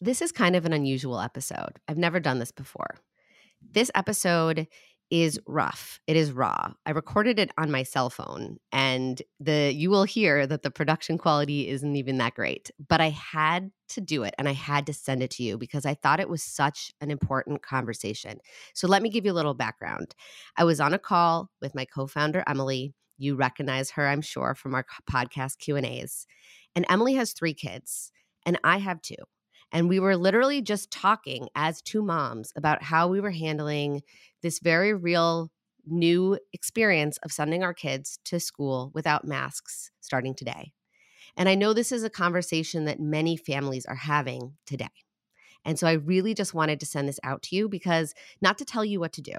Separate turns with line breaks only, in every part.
This is kind of an unusual episode. I've never done this before. This episode is rough. It is raw. I recorded it on my cell phone and the you will hear that the production quality isn't even that great. But I had to do it and I had to send it to you because I thought it was such an important conversation. So let me give you a little background. I was on a call with my co-founder Emily. You recognize her, I'm sure, from our podcast Q&As. And Emily has 3 kids and I have 2. And we were literally just talking as two moms about how we were handling this very real new experience of sending our kids to school without masks starting today. And I know this is a conversation that many families are having today. And so I really just wanted to send this out to you because not to tell you what to do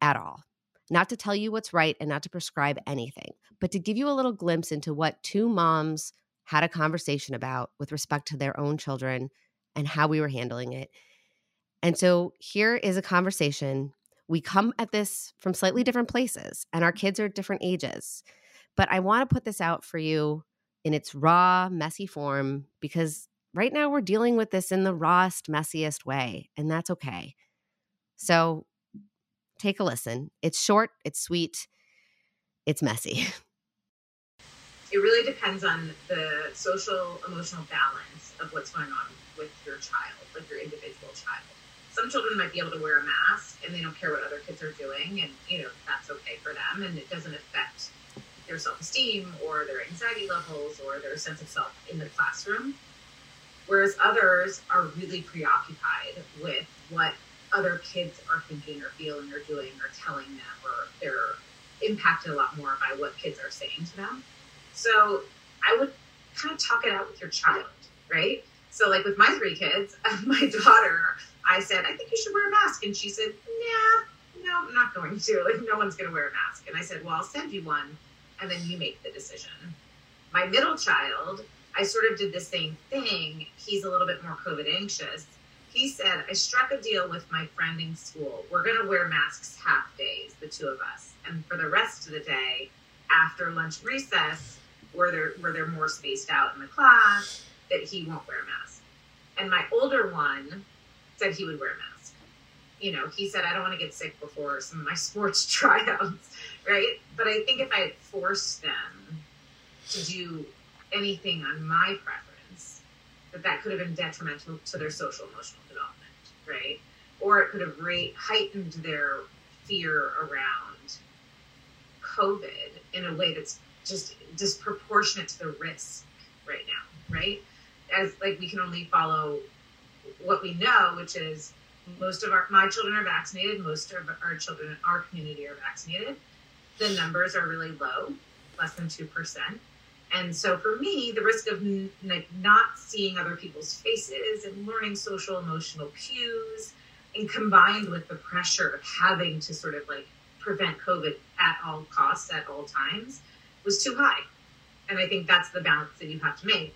at all, not to tell you what's right and not to prescribe anything, but to give you a little glimpse into what two moms had a conversation about with respect to their own children and how we were handling it. And so here is a conversation. We come at this from slightly different places, and our kids are different ages. But I want to put this out for you in its raw, messy form because right now we're dealing with this in the rawest, messiest way, and that's okay. So take a listen. It's short, it's sweet, it's messy.
It really depends on the social emotional balance of what's going on with your child, like your individual child. Some children might be able to wear a mask and they don't care what other kids are doing, and you know that's okay for them, and it doesn't affect their self-esteem or their anxiety levels or their sense of self in the classroom. Whereas others are really preoccupied with what other kids are thinking or feeling or doing or telling them, or they're impacted a lot more by what kids are saying to them. So I would kind of talk it out with your child, right? So, like with my three kids, my daughter, I said, I think you should wear a mask. And she said, Nah, no, I'm not going to. Like, no one's going to wear a mask. And I said, Well, I'll send you one and then you make the decision. My middle child, I sort of did the same thing. He's a little bit more COVID anxious. He said, I struck a deal with my friend in school. We're going to wear masks half days, the two of us. And for the rest of the day, after lunch recess, where they're, where they're more spaced out in the class, that he won't wear a mask. And my older one said he would wear a mask. You know, he said, I don't want to get sick before some of my sports tryouts, right? But I think if I had forced them to do anything on my preference, that that could have been detrimental to their social emotional development, right? Or it could have re- heightened their fear around COVID in a way that's just disproportionate to the risk right now, right? As like we can only follow what we know, which is most of our my children are vaccinated, most of our children in our community are vaccinated. The numbers are really low, less than two percent. And so for me, the risk of like not seeing other people's faces and learning social emotional cues, and combined with the pressure of having to sort of like prevent COVID at all costs at all times, was too high. And I think that's the balance that you have to make.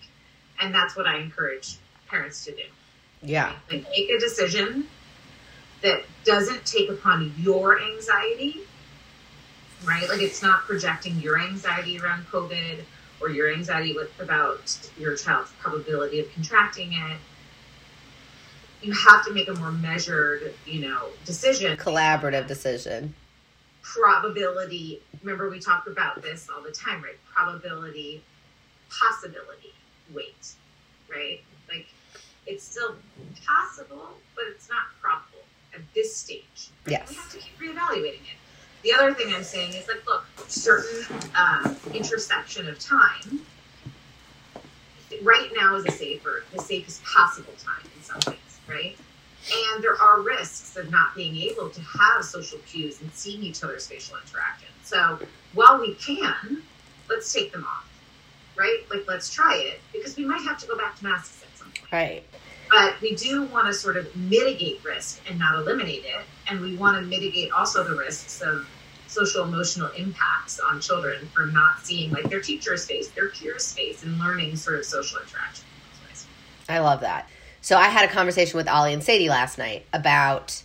And that's what I encourage parents to do.
Yeah.
Like make a decision that doesn't take upon your anxiety, right? Like it's not projecting your anxiety around COVID or your anxiety with about your child's probability of contracting it. You have to make a more measured, you know, decision.
Collaborative decision.
Probability. Remember, we talk about this all the time, right? Probability, possibility, weight, right? Like it's still possible, but it's not probable at this stage.
Yes.
We have to keep reevaluating it. The other thing I'm saying is like, look, certain um, intersection of time right now is a safer, the safest possible time in some ways, right? And there are risks of not being able to have social cues and seeing each other's facial interaction. So while we can, let's take them off, right? Like, let's try it because we might have to go back to masks at some point.
Right.
But we do want to sort of mitigate risk and not eliminate it. And we want to mitigate also the risks of social emotional impacts on children from not seeing like their teacher's face, their peers' face, and learning sort of social interaction.
I love that. So I had a conversation with Ollie and Sadie last night about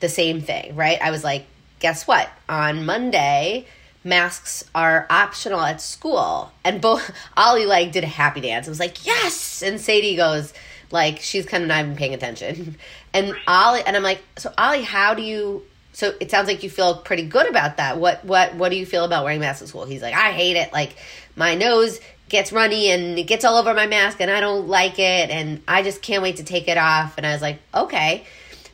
the same thing, right? I was like, guess what? On Monday, masks are optional at school. And both Ollie like did a happy dance. I was like, yes. And Sadie goes, Like she's kind of not even paying attention. And Ollie, and I'm like, so Ollie, how do you? So it sounds like you feel pretty good about that. What what what do you feel about wearing masks at school? He's like, I hate it. Like my nose gets runny and it gets all over my mask and I don't like it and I just can't wait to take it off. And I was like, okay.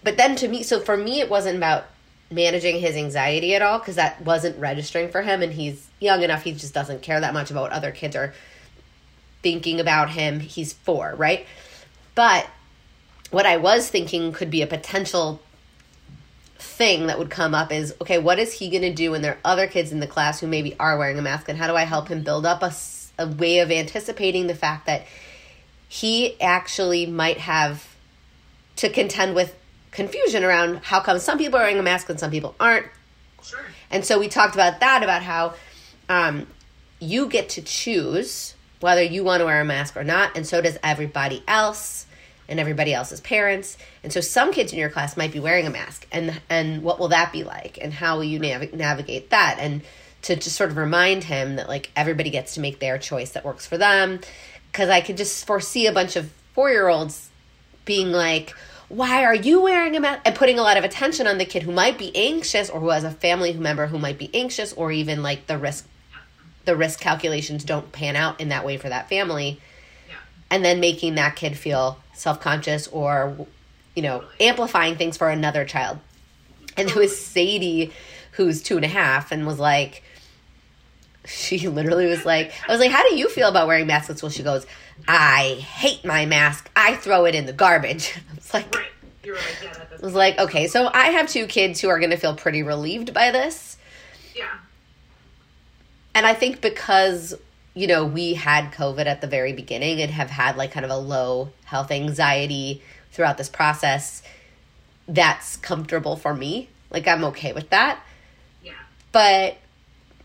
But then to me, so for me, it wasn't about managing his anxiety at all because that wasn't registering for him and he's young enough, he just doesn't care that much about what other kids are thinking about him. He's four, right? But what I was thinking could be a potential thing that would come up is okay, what is he going to do when there are other kids in the class who maybe are wearing a mask? And how do I help him build up a, a way of anticipating the fact that he actually might have to contend with confusion around how come some people are wearing a mask and some people aren't?
Sure.
And so we talked about that, about how um, you get to choose whether you want to wear a mask or not, and so does everybody else and everybody else's parents. And so some kids in your class might be wearing a mask, and and what will that be like, and how will you nav- navigate that, and to just sort of remind him that like everybody gets to make their choice that works for them, because I could just foresee a bunch of four year olds being like. Why are you wearing a mask? And putting a lot of attention on the kid who might be anxious or who has a family member who might be anxious or even like the risk the risk calculations don't pan out in that way for that family
Yeah.
and then making that kid feel self-conscious or you know amplifying things for another child and it was sadie who's two and a half and was like she literally was like i was like how do you feel about wearing masks at school she goes i hate my mask i throw it in the garbage i was like
Right. You're right. Yeah, that
I was like okay so i have two kids who are going to feel pretty relieved by this
Yeah.
And I think because, you know, we had COVID at the very beginning and have had like kind of a low health anxiety throughout this process, that's comfortable for me. Like I'm okay with that.
Yeah.
But,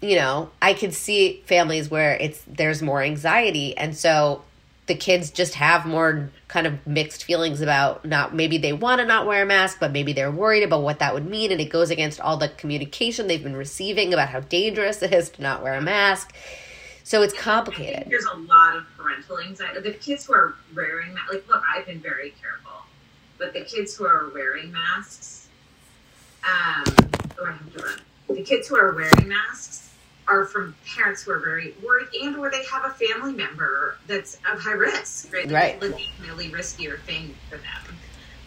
you know, I could see families where it's there's more anxiety and so the kids just have more kind of mixed feelings about not maybe they want to not wear a mask, but maybe they're worried about what that would mean. And it goes against all the communication they've been receiving about how dangerous it is to not wear a mask. So it's complicated.
there's a lot of parental anxiety. The kids who are wearing ma- like, look, I've been very careful, but the kids who are wearing masks, um, oh, I have to run. The kids who are wearing masks are from parents who are very worried, and or they have a family member that's of high risk, right?
Right.
Like, legitimately riskier thing for them.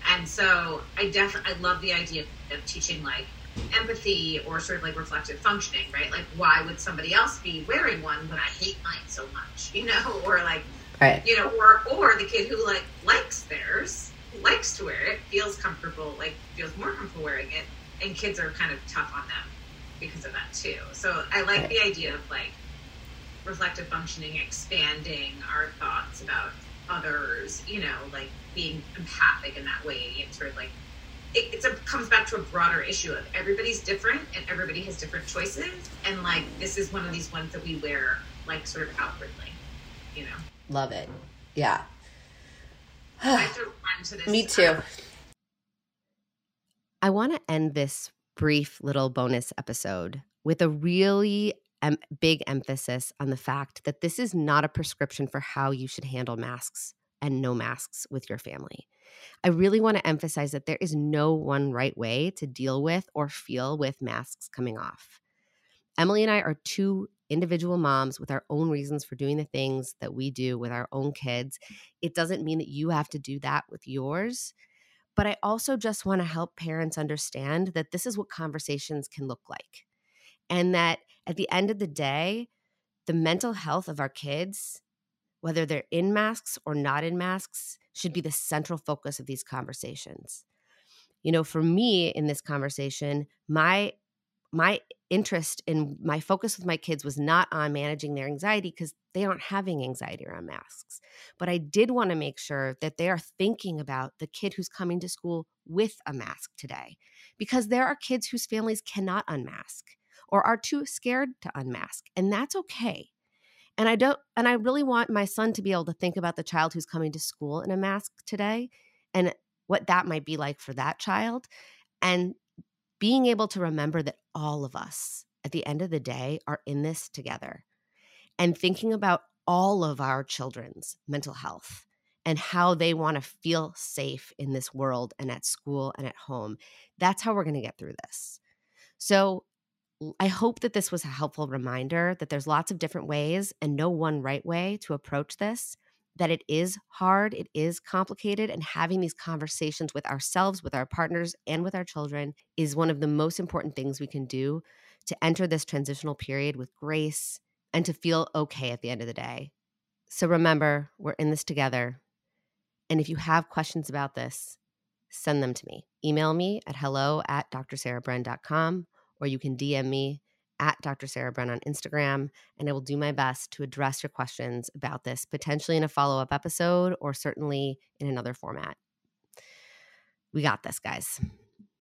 And so I definitely I love the idea of teaching like empathy or sort of like reflective functioning, right? Like why would somebody else be wearing one when I hate mine so much, you know? Or like
Right.
you know, or or the kid who like likes theirs, likes to wear it, feels comfortable, like feels more comfortable wearing it, and kids are kind of tough on them because of that too. So I like the idea of like reflective functioning, expanding our thoughts about others, you know, like being empathic in that way and sort of like it it's a, comes back to a broader issue of everybody's different and everybody has different choices and like this is one of these ones that we wear like sort of outwardly, you know.
Love it. Yeah.
To.
Me too. I want to end this brief little bonus episode with a really em- big emphasis on the fact that this is not a prescription for how you should handle masks and no masks with your family. I really want to emphasize that there is no one right way to deal with or feel with masks coming off. Emily and I are two individual moms with our own reasons for doing the things that we do with our own kids. It doesn't mean that you have to do that with yours. But I also just want to help parents understand that this is what conversations can look like. And that at the end of the day, the mental health of our kids, whether they're in masks or not in masks, should be the central focus of these conversations. You know, for me in this conversation, my my interest in my focus with my kids was not on managing their anxiety because they aren't having anxiety around masks. But I did want to make sure that they are thinking about the kid who's coming to school with a mask today because there are kids whose families cannot unmask or are too scared to unmask and that's okay. And I don't and I really want my son to be able to think about the child who's coming to school in a mask today and what that might be like for that child and being able to remember that all of us at the end of the day are in this together and thinking about all of our children's mental health and how they want to feel safe in this world and at school and at home. That's how we're going to get through this. So, I hope that this was a helpful reminder that there's lots of different ways and no one right way to approach this, that it is hard, it is complicated, and having these conversations with ourselves, with our partners, and with our children is one of the most important things we can do to enter this transitional period with grace and to feel okay at the end of the day. So remember, we're in this together. And if you have questions about this, send them to me. Email me at hello at drsarahbren.com or you can DM me at Dr. Sarah Bren on Instagram, and I will do my best to address your questions about this, potentially in a follow up episode or certainly in another format. We got this, guys.